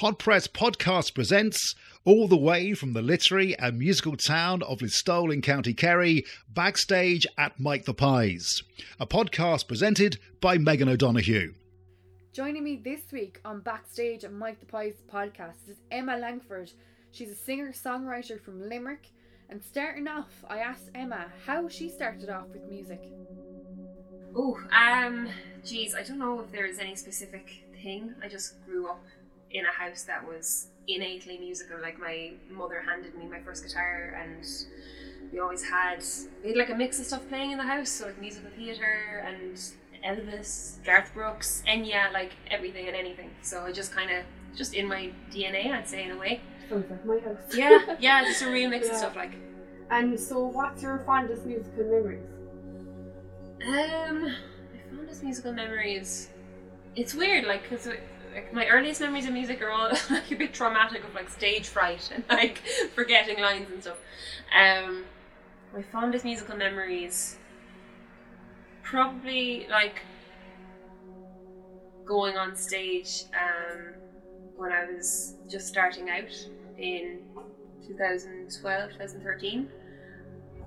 Hot Press Podcast presents, all the way from the literary and musical town of Listowel in County Kerry, backstage at Mike the Pies, a podcast presented by Megan O'Donoghue. Joining me this week on Backstage at Mike the Pies podcast is Emma Langford. She's a singer songwriter from Limerick. And starting off, I asked Emma how she started off with music. Oh, um, geez, I don't know if there is any specific thing. I just grew up in a house that was innately musical. Like my mother handed me my first guitar, and we always had we had like a mix of stuff playing in the house, so like musical theatre and Elvis, Garth Brooks, Enya, like everything and anything. So I just kind of just in my DNA, I'd say in a way. Sounds like my house. Yeah, yeah, just a real mix of stuff like. And so, what's your fondest musical memories? Um, my fondest musical memories. It's weird, like, cause like my earliest memories of music are all like a bit traumatic of like stage fright and like forgetting lines and stuff. Um, my fondest musical memories, probably like going on stage um, when I was just starting out in 2012, 2013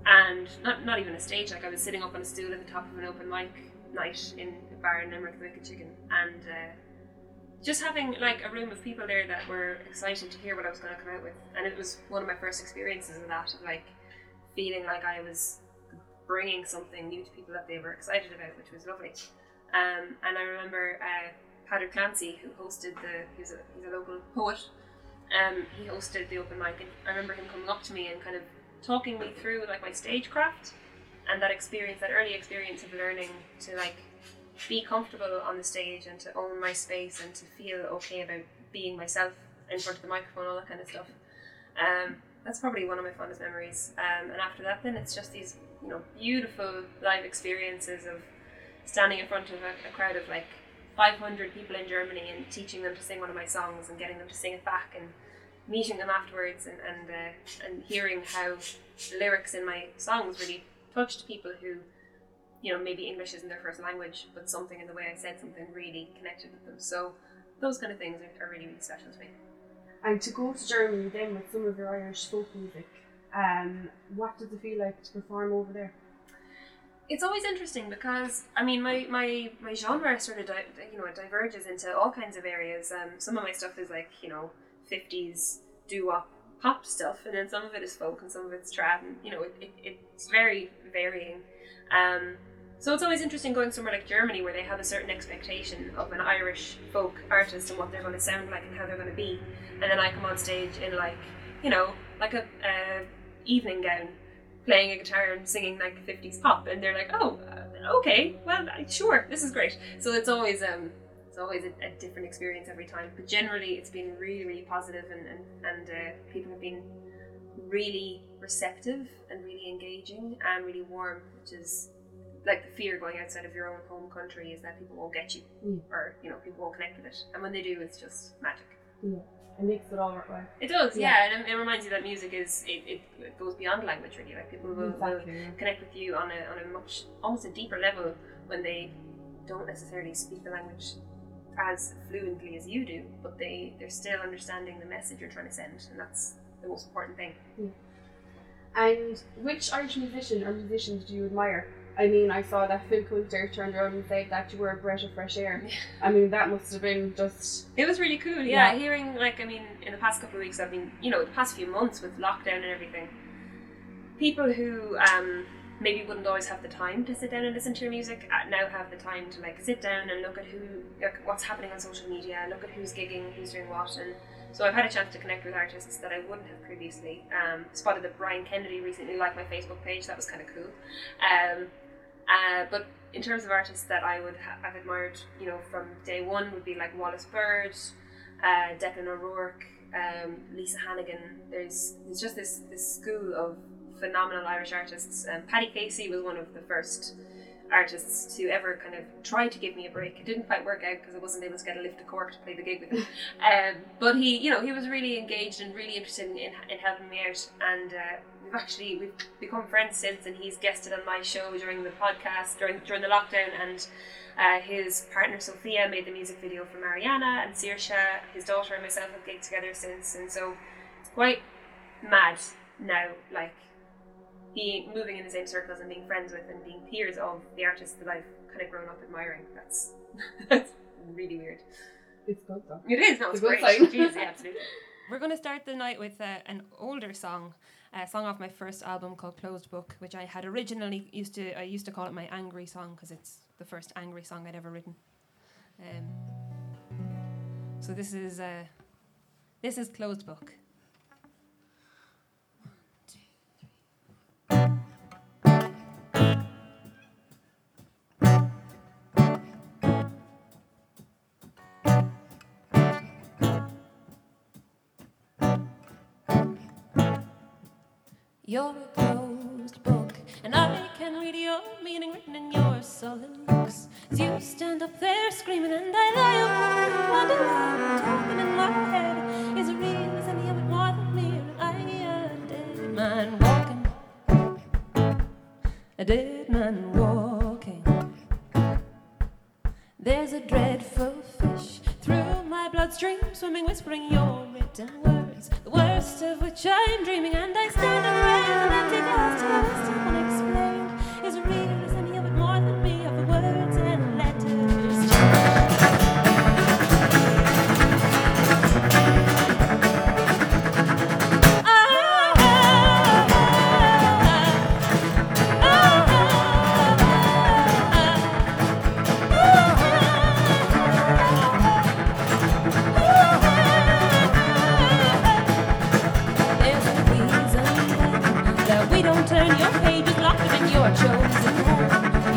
and not not even a stage. Like I was sitting up on a stool at the top of an open mic night in a bar in Limerick, the Wicked Chicken, and uh, just having like a room of people there that were excited to hear what I was going to come out with, and it was one of my first experiences of that, of like feeling like I was bringing something new to people that they were excited about, which was lovely. Um, and I remember uh, Patrick Clancy, who hosted the, he's a, he's a local poet, um, he hosted the open mic, and I remember him coming up to me and kind of talking me through like my stagecraft and that experience, that early experience of learning to like be comfortable on the stage and to own my space and to feel okay about being myself in front of the microphone, all that kind of stuff. Um, that's probably one of my fondest memories. Um, and after that, then it's just these you know beautiful live experiences of standing in front of a, a crowd of like 500 people in Germany and teaching them to sing one of my songs and getting them to sing it back and meeting them afterwards and and, uh, and hearing how the lyrics in my songs really touched people who you know maybe English isn't their first language but something in the way I said something really connected with them so those kind of things are, are really really special to me And to go to Germany then with some of your Irish folk music, um, what does it feel like to perform over there? it's always interesting because I mean my my my genre sort of di- you know it diverges into all kinds of areas. Um, some of my stuff is like you know fifties doo wop pop stuff, and then some of it is folk, and some of it's trad, and you know it, it, it's very varying. Um, so it's always interesting going somewhere like Germany where they have a certain expectation of an Irish folk artist and what they're going to sound like and how they're going to be, and then I come on stage in like you know like a, a evening gown playing a guitar and singing like 50s pop and they're like oh uh, okay well sure this is great. So it's always um it's always a, a different experience every time. But generally it's been really really positive and and, and uh, people have been really receptive and really engaging and really warm which is like the fear going outside of your own home country is that people won't get you Mm. or you know people won't connect with it and when they do it's just magic It makes it all work well. it does Yeah. yeah, and it, it reminds you that music is it, it, it goes beyond language really like people will, will Exactly. yeah. connect with you on a, on a much almost a deeper level when they don't necessarily speak the language as fluently as you do but they they're still understanding the message you're trying to send and that's the most important thing And which Irish musician or musicians do you admire? I mean, I saw that Phil Coulter turned around and said that you were a breath of fresh air. I mean, that must have been just it was really cool yeah, Yeah. hearing like i mean in the past couple of weeks i've been you know the past few months with lockdown and everything people who um maybe wouldn't always have the time to sit down and listen to your music uh, now have the time to like sit down and look at who like, what's happening on social media look at who's gigging who's doing what and so I've had a chance to connect with artists that I wouldn't have previously. Um, spotted that Brian Kennedy recently liked my Facebook page. That was kind of cool. Um, uh, but in terms of artists that I would ha- have admired, you know, from day one would be like Wallis Bird, uh, Declan O'Rourke, um, Lisa Hannigan. There's there's just this this school of phenomenal Irish artists. Um, Paddy Casey was one of the first artists to ever kind of try to give me a break. It didn't quite work out because I wasn't able to get a lift to Cork to play the gig with him. um, but he, you know, he was really engaged and really interested in, in, in helping me out. And uh, we've actually we've become friends since. And he's guested on my show during the podcast during during the lockdown. And Uh, his partner Sophia made the music video for Mariana, and Saoirse, his daughter, and myself have gigged together since, and so it's quite mad now, like being moving in the same circles and being friends with and being peers of the artists that I've kind of grown up admiring. That's that's really weird. It's good though. It is. No, it's It's a good great. sign. Jeez, yeah, absolutely. We're going to start the night with uh, an older song, a song off my first album called Closed Book, which I had originally used to I used to call it my angry song because it's the first angry song I'd ever written. Um, so this is uh, this is Closed Book. You're a closed book, and I can read your meaning written in your sullen looks. As you stand up there screaming, and I lie awake, wondering, talking in my head. Is it real? Is any of it more than mere? I a dead man walking, a dead man walking. There's a dreadful fish through my bloodstream, swimming, whispering your written words, the worst of which I'm dreaming, and I stand around empty glass till I was still unexplained.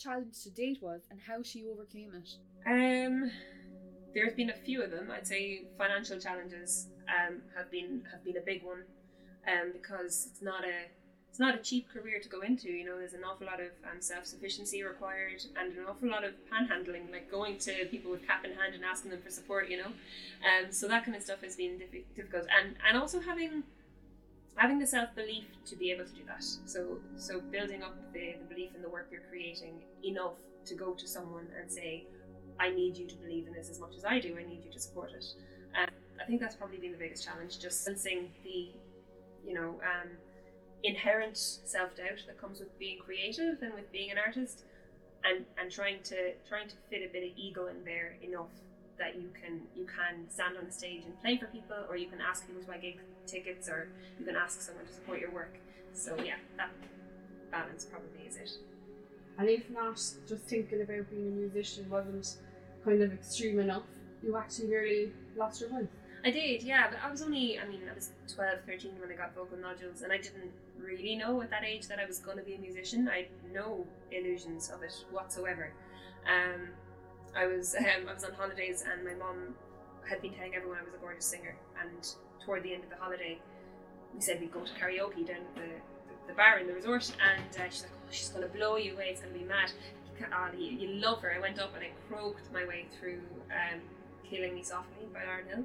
challenge to date was and how she overcame it. Um, there's been a few of them. I'd say financial challenges um, have been have been a big one, um, because it's not a it's not a cheap career to go into. You know, there's an awful lot of um, self sufficiency required and an awful lot of panhandling, like going to people with cap in hand and asking them for support. You know, um, so that kind of stuff has been diffi- difficult, and and also having having the self belief to be able to do that. So so building up the, the belief in the work you're creating enough to go to someone and say, I need you to believe in this as much as I do. I need you to support it. And I think that's probably been the biggest challenge. Just sensing the, you know, um, inherent self doubt that comes with being creative and with being an artist, and and trying to trying to fit a bit of ego in there enough that you can you can stand on the stage and play for people, or you can ask people to buy gig tickets, or you can ask someone to support your work. So yeah, that balance probably is it. And if not, just thinking about being a musician wasn't kind of extreme enough, you actually nearly lost your voice. I did, yeah, but I was only, I mean, I was 12, 13 when I got vocal nodules, and I didn't really know at that age that I was going to be a musician. I had no illusions of it whatsoever. Um, I was um, I was on holidays, and my mom had been telling everyone I was a gorgeous singer. And toward the end of the holiday, we said we'd go to karaoke down at the, the, the bar in the resort, and uh, she's like, "Oh, she's to blow you away. It's to be mad." You, oh, you, you love her. I went up and I croaked my way through um, "Killing Me Softly" by Lauryn Hill,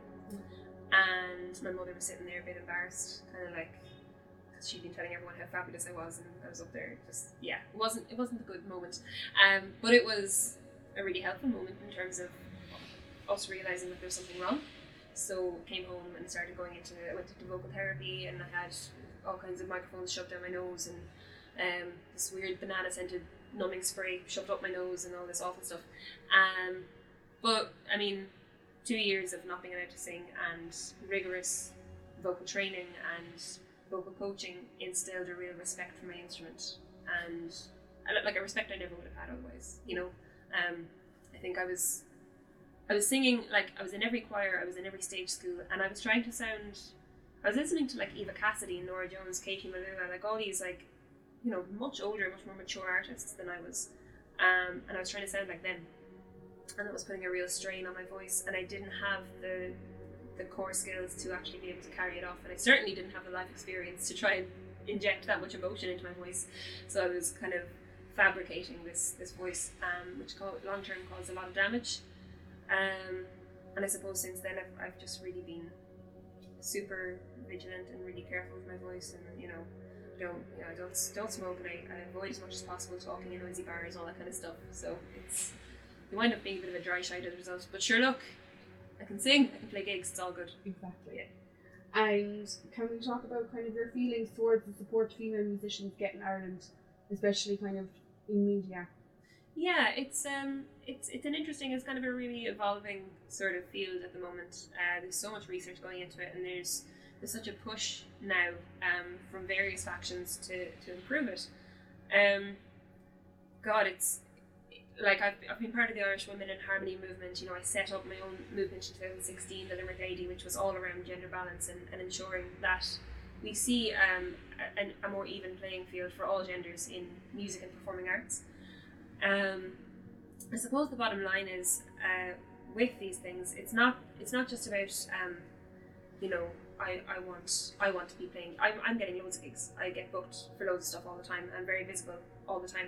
and my mother was sitting there a bit embarrassed, kind of like she'd been telling everyone how fabulous I was, and I was up there just yeah, it wasn't it wasn't a good moment, um, but it was a really helpful moment in terms of us realizing that there's something wrong. So came home and started going into I went into vocal therapy, and I had all kinds of microphones shoved down my nose and um, this weird banana scented numbing spray shoved up my nose and all this awful stuff. Um, but I mean, two years of not being allowed to sing and rigorous vocal training and vocal coaching instilled a real respect for my instrument and like a respect I never would have had otherwise. You know, um, I think I was I was singing like I was in every choir, I was in every stage school, and I was trying to sound. I was listening to like Eva Cassidy, Norah Jones, Katie Melua, like all these like, you know, much older, much more mature artists than I was, um, and I was trying to sound like them, and that was putting a real strain on my voice, and I didn't have the the core skills to actually be able to carry it off, and I certainly didn't have the life experience to try and inject that much emotion into my voice, so I was kind of fabricating this this voice, um, which long term caused a lot of damage. Um, and I suppose since then I've, I've just really been super vigilant and really careful with my voice and you know don't you know, I don't don't smoke and I, I avoid as much as possible talking in noisy bars all that kind of stuff so it's you wind up being a bit of a dry shite as a result but sure look I can sing I can play gigs it's all good Exactly. And can we talk about kind of your feelings towards the support female musicians get in Ireland, especially kind of in media? Yeah, it's um, it's it's an interesting. It's kind of a really evolving sort of field at the moment. Uh, there's so much research going into it, and there's there's such a push now um, from various factions to to improve it. Um, God, it's like I've, I've been part of the Irish Women in Harmony movement. You know, I set up my own movement in 2016, the Limerick Lady, which was all around gender balance and, and ensuring that we see um, a, a more even playing field for all genders in music and performing arts. Um, I suppose the bottom line is uh, with these things, it's not it's not just about um, you know I, I want I want to be playing. I'm, I'm getting loads of gigs. I get booked for loads of stuff all the time. I'm very visible all the time.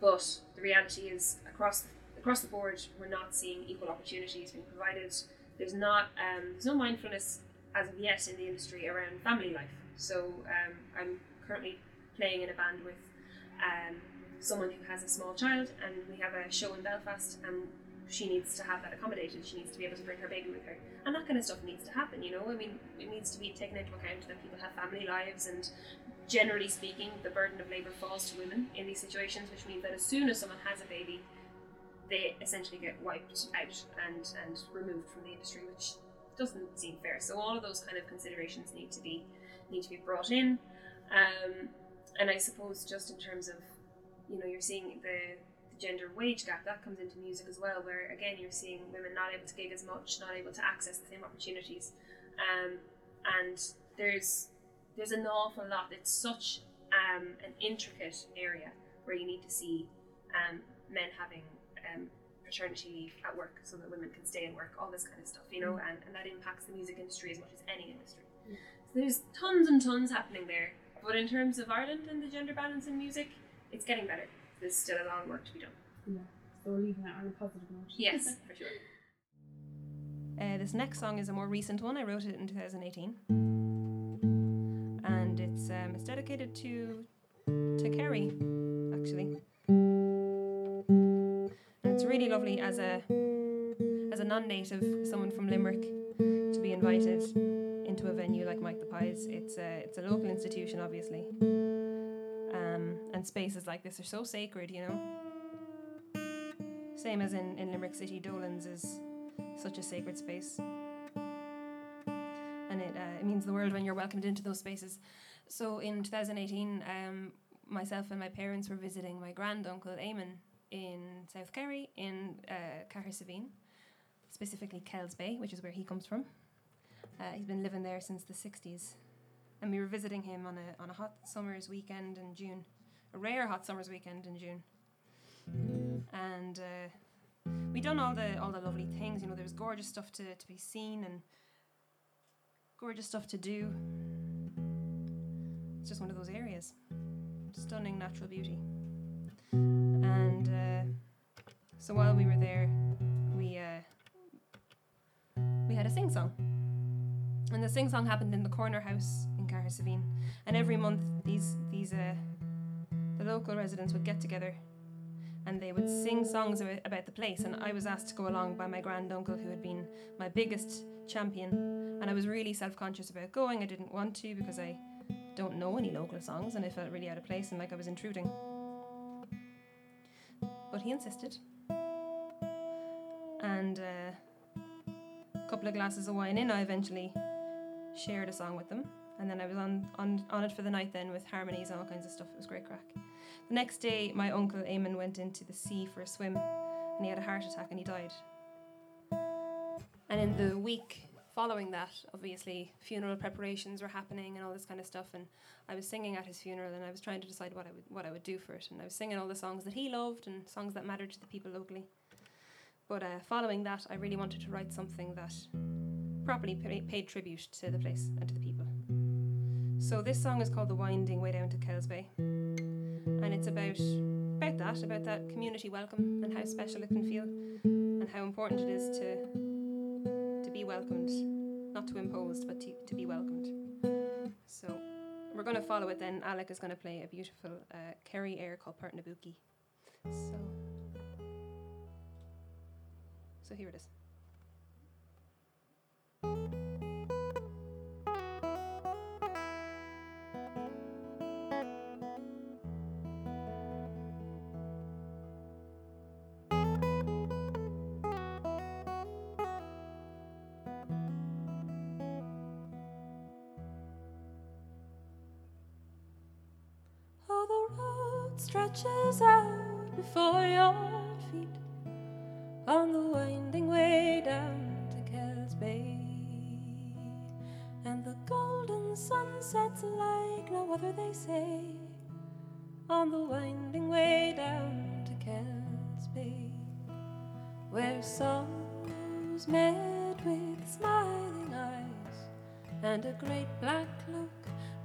But the reality is across across the board, we're not seeing equal opportunities being provided. There's not um, there's no mindfulness as of yet in the industry around family life. So um, I'm currently playing in a band with um, someone who has a small child, and we have a show in Belfast, and she needs to have that accommodated. She needs to be able to bring her baby with her, and that kind of stuff needs to happen. You know, I mean, it needs to be taken into account that people have family lives, and generally speaking, the burden of labour falls to women in these situations, which means that as soon as someone has a baby, they essentially get wiped out and and removed from the industry, which doesn't seem fair. So all of those kind of considerations need to be need to be brought in. Um, and I suppose just in terms of, you know, you're seeing the, the gender wage gap that comes into music as well, where again you're seeing women not able to gig as much, not able to access the same opportunities, um, and there's there's an awful lot. It's such um, an intricate area where you need to see um, men having um, paternity leave at work so that women can stay in work, all this kind of stuff, you know, and, and that impacts the music industry as much as any industry. So there's tons and tons happening there. But in terms of Ireland and the gender balance in music, it's getting better. There's still a lot of work to be done. Yeah. So we're leaving that on a positive note. Yes, for sure. Uh, this next song is a more recent one. I wrote it in 2018, and it's um, it's dedicated to to Kerry, actually. It's really lovely as a as a non-native, someone from Limerick, to be invited into a venue like Mike the Pies. It's a it's a local institution, obviously, um, and spaces like this are so sacred, you know. Same as in, in Limerick City, Dolan's is such a sacred space. And it, uh, it means the world when you're welcomed into those spaces. So in 2018, um, myself and my parents were visiting my granduncle Eamon in South Kerry in uh, Cahersiveen, specifically Kells Bay, which is where he comes from. Uh, he's been living there since the 60s. And we were visiting him on a, on a hot summer's weekend in June, a rare hot summer's weekend in June. And uh, we done all the all the lovely things. You know, there was gorgeous stuff to, to be seen and gorgeous stuff to do. It's just one of those areas. Stunning natural beauty. And uh, so while we were there, we uh, we had a sing song. And the sing song happened in the corner house in Cahersiveen. And every month, these these uh, the local residents would get together, and they would sing songs about, the place. And I was asked to go along by my grand uncle, who had been my biggest champion. And I was really self conscious about going. I didn't want to because I don't know any local songs, and I felt really out of place and like I was intruding. But he insisted. And uh, a couple of glasses of wine in, I eventually shared a song with them. And then I was on, on, on it for the night then with harmonies and all kinds of stuff. It was great crack. The next day, my uncle Eamon went into the sea for a swim and he had a heart attack and he died. And in the week following that, obviously, funeral preparations were happening and all this kind of stuff. And I was singing at his funeral and I was trying to decide what I would, what I would do for it. And I was singing all the songs that he loved and songs that mattered to the people locally. But uh, following that, I really wanted to write something that properly pa- paid tribute to the place and to the people. So this song is called "The Winding Way Down to Kells Bay," and it's about about that, about that community welcome and how special it can feel, and how important it is to be welcomed, not to imposed, but to, to be welcomed. So we're going to follow it. Then Alec is going to play a beautiful uh, Kerry air called Port na bPúcaí. So so here it is. Before your feet on the winding way down to Kells Bay. And the golden sun sets like no other, they say, on the winding way down to Kells Bay, where sorrows met with smiling eyes, and a great black cloak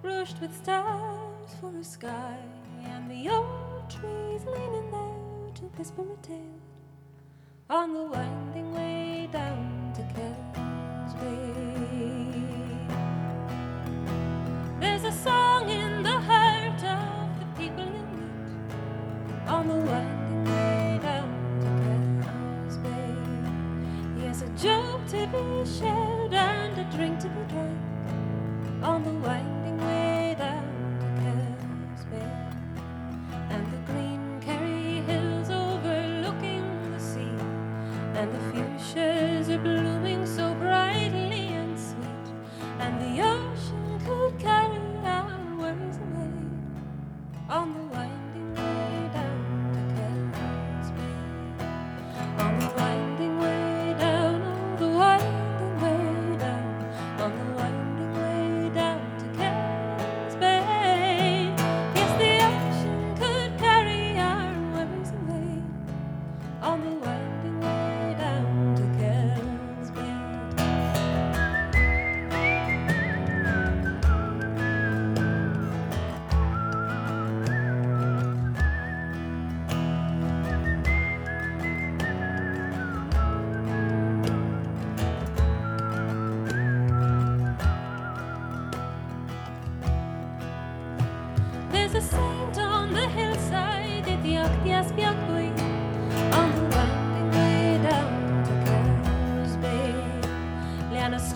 brushed with stars for a sky, and the old trees leaning there to whisper a tale on the winding way down to Kells Bay. There's a song in the heart of the people you meet on the winding way down to Kells Bay. Yes, a joke to be shared and a drink to be drank on the way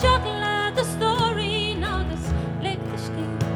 Stjokla, the story now this lake the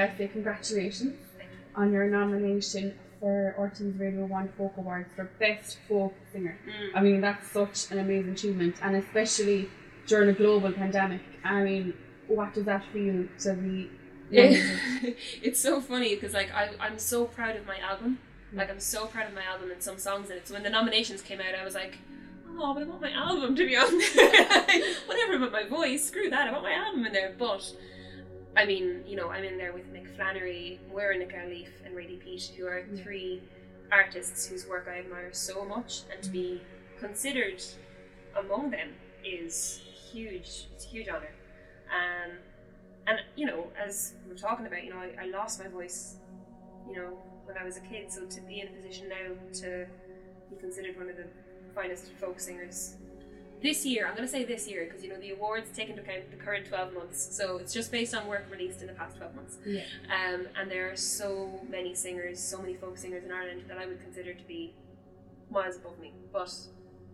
I say congratulations on your nomination for RTÉ's Radio 1 Folk Awards for Best Folk Singer. Mm. I mean, that's such an amazing achievement, and especially during a global pandemic. I mean, what does that feel to be nominated? it's so funny because like I, I'm so proud of my album. Like I'm so proud of my album and some songs in it. So when the nominations came out, I was like, oh, but I want my album to be on there. Whatever about my voice, screw that. I want my album in there. But I mean, you know, I'm in there with Mick Flannery, We're Leaf, and Radie Peat, who are Yeah. three artists whose work I admire so much, and to be considered among them is huge. It's a huge honor. Um, and you know, as we we're talking about, you know, I, I lost my voice, you know, when I was a kid. So to be in a position now to be considered one of the finest folk singers this year, I'm going to say this year because you know the awards take into account the current 12 months, so it's just based on work released in the past 12 months. Yeah. Um, and there are so many singers, so many folk singers in Ireland that I would consider to be miles above me. But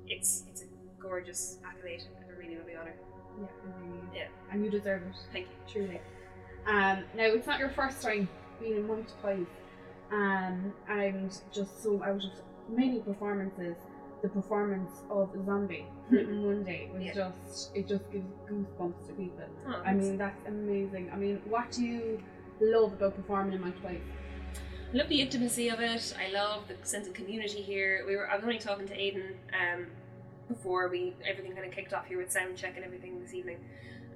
it's it's a gorgeous accolade and a really lovely honour. Yeah, it really is. Yeah. And you deserve it, Thank you. truly. Um, now, it's not your first time being in Mike the Pies, um, and just so out of many performances, the performance of Zombie Monday was Yeah. just, it just gives goosebumps to people. Oh, I mean, that's amazing. I mean, what do you love about performing in Mike the Pies? I love the intimacy of it. I love the sense of community here. We were I was only talking to Aidan um, before we everything kind of kicked off here with sound check and everything this evening.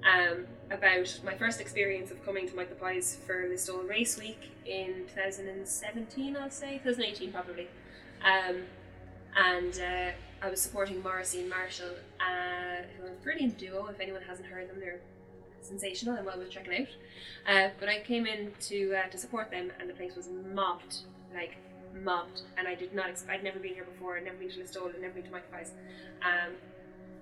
Um, about my first experience of coming to Mike the Pies for Listowel Race Week in 2017, I'll say 2018 probably. Um, and uh, I was supporting Morrissey and Marshall, uh, who are a brilliant duo. If anyone hasn't heard them, they're sensational and well worth checking out. Uh, but I came in to uh, to support them, and the place was mobbed, like mobbed. And I did not. Ex- I'd never been here before. I'd never been to Listowel. I'd never been to Mike Pies. Um,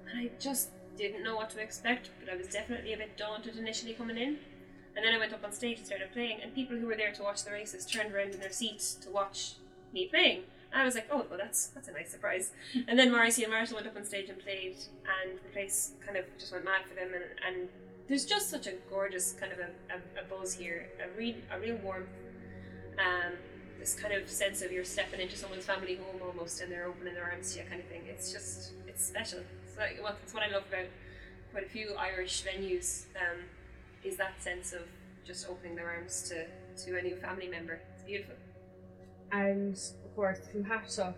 and I just didn't know what to expect. But I was definitely a bit daunted initially coming in. And then I went up on stage and started playing, and people who were there to watch the races turned around in their seats to watch me playing. And I was like, oh, well, that's that's a nice surprise. And then Morrissey and Marshall went up on stage and played, and the place kind of just went mad for them. And, and there's just such a gorgeous kind of a, a, a buzz here, a real a real warmth, um, this kind of sense of you're stepping into someone's family home almost, and they're opening their arms to you, kind of thing. It's just it's special. It's like well, it's what I love about quite a few Irish venues. Um, is that sense of just opening their arms to to a new family member. It's beautiful. And of course, if you had to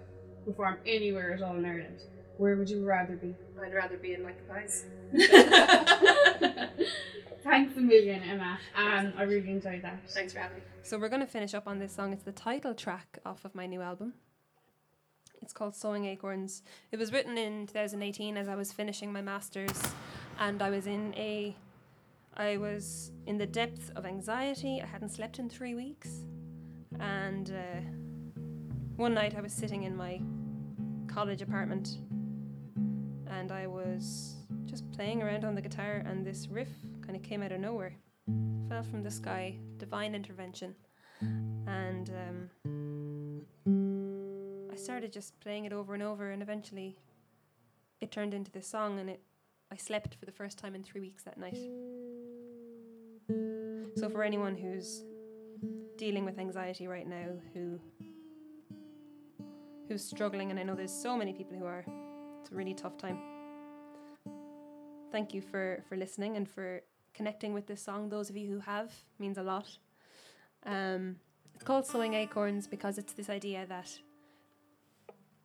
perform anywhere at all in Ireland, where would you rather be? I'd rather be in Mike the Pies. Thanks a million, Emma. Um, I really enjoyed that. Thanks for having me. So we're going to finish up on this song. It's the title track off of my new album. It's called Sowing Acorns. It was written in 2018 as I was finishing my masters, and I was in a, I was in the depth of anxiety. I hadn't slept in three weeks, and uh, one night I was sitting in my college apartment, and I was just playing around on the guitar, and this riff kind of came out of nowhere, fell from the sky, divine intervention, and um, I started just playing it over and over, and eventually, it turned into this song, and it I slept for the first time in three weeks that night. So for anyone who's dealing with anxiety right now, who who's struggling, and I know there's so many people who are, it's a really tough time. Thank you for for listening and for connecting with this song. Those of you who have means a lot. Um, it's called Sowing Acorns because it's this idea that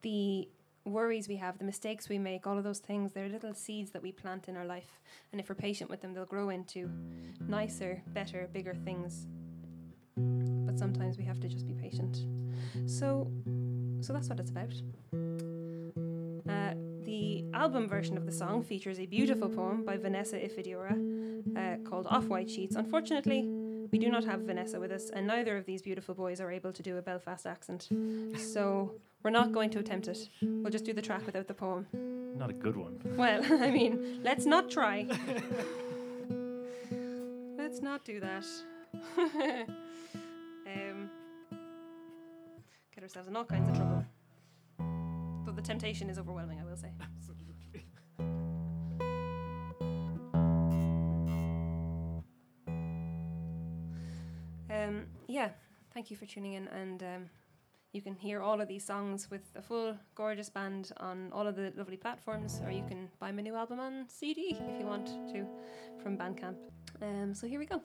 the worries we have, the mistakes we make, all of those things, they're little seeds that we plant in our life. And if we're patient with them, they'll grow into nicer, better, bigger things. But sometimes we have to just be patient. So, so that's what it's about. Uh, the album version of the song features a beautiful poem by Vanessa Ifediora uh, called Off White Sheets. Unfortunately, we do not have Vanessa with us, and neither of these beautiful boys are able to do a Belfast accent. So we're not going to attempt it. We'll just do the track without the poem. Not a good one. Well, I mean, let's not try. let's not do that. ourselves in all kinds of trouble. Though the temptation is overwhelming, I will say. Um, yeah, thank you for tuning in, and um, you can hear all of these songs with a full gorgeous band on all of the lovely platforms, or you can buy my new album on CD if you want to from Bandcamp. Um, so here we go.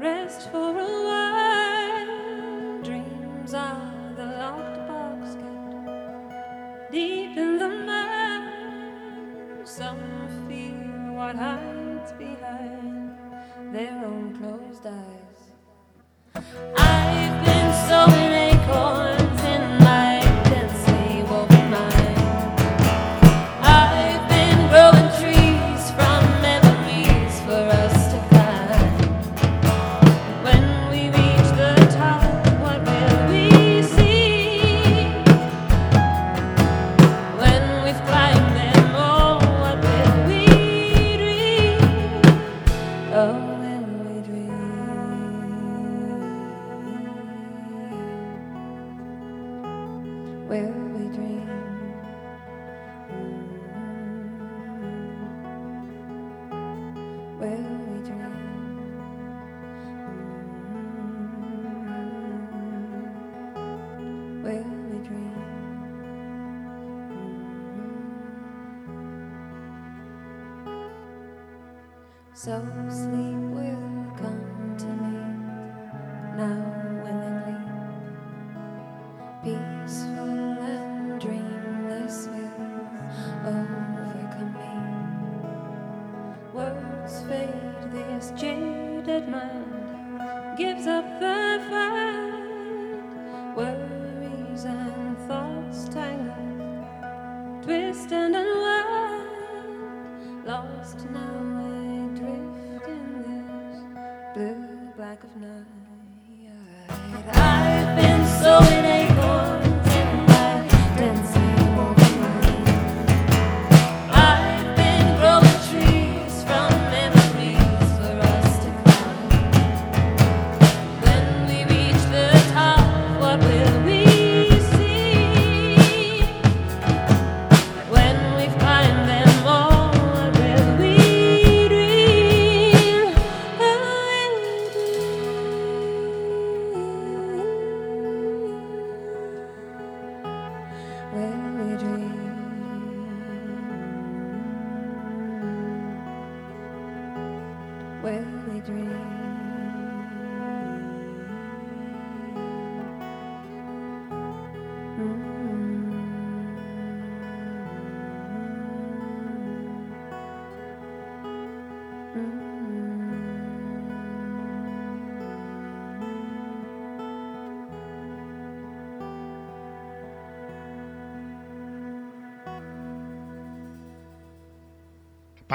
rest for a while. Dreams are the locked box kept deep in the mind. Some fear what hides behind their own closed eyes. I've been so many. So sleep with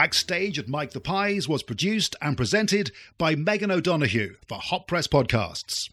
Backstage at Mike the Pies was produced and presented by Megan O'Donoghue for Hot Press Podcasts.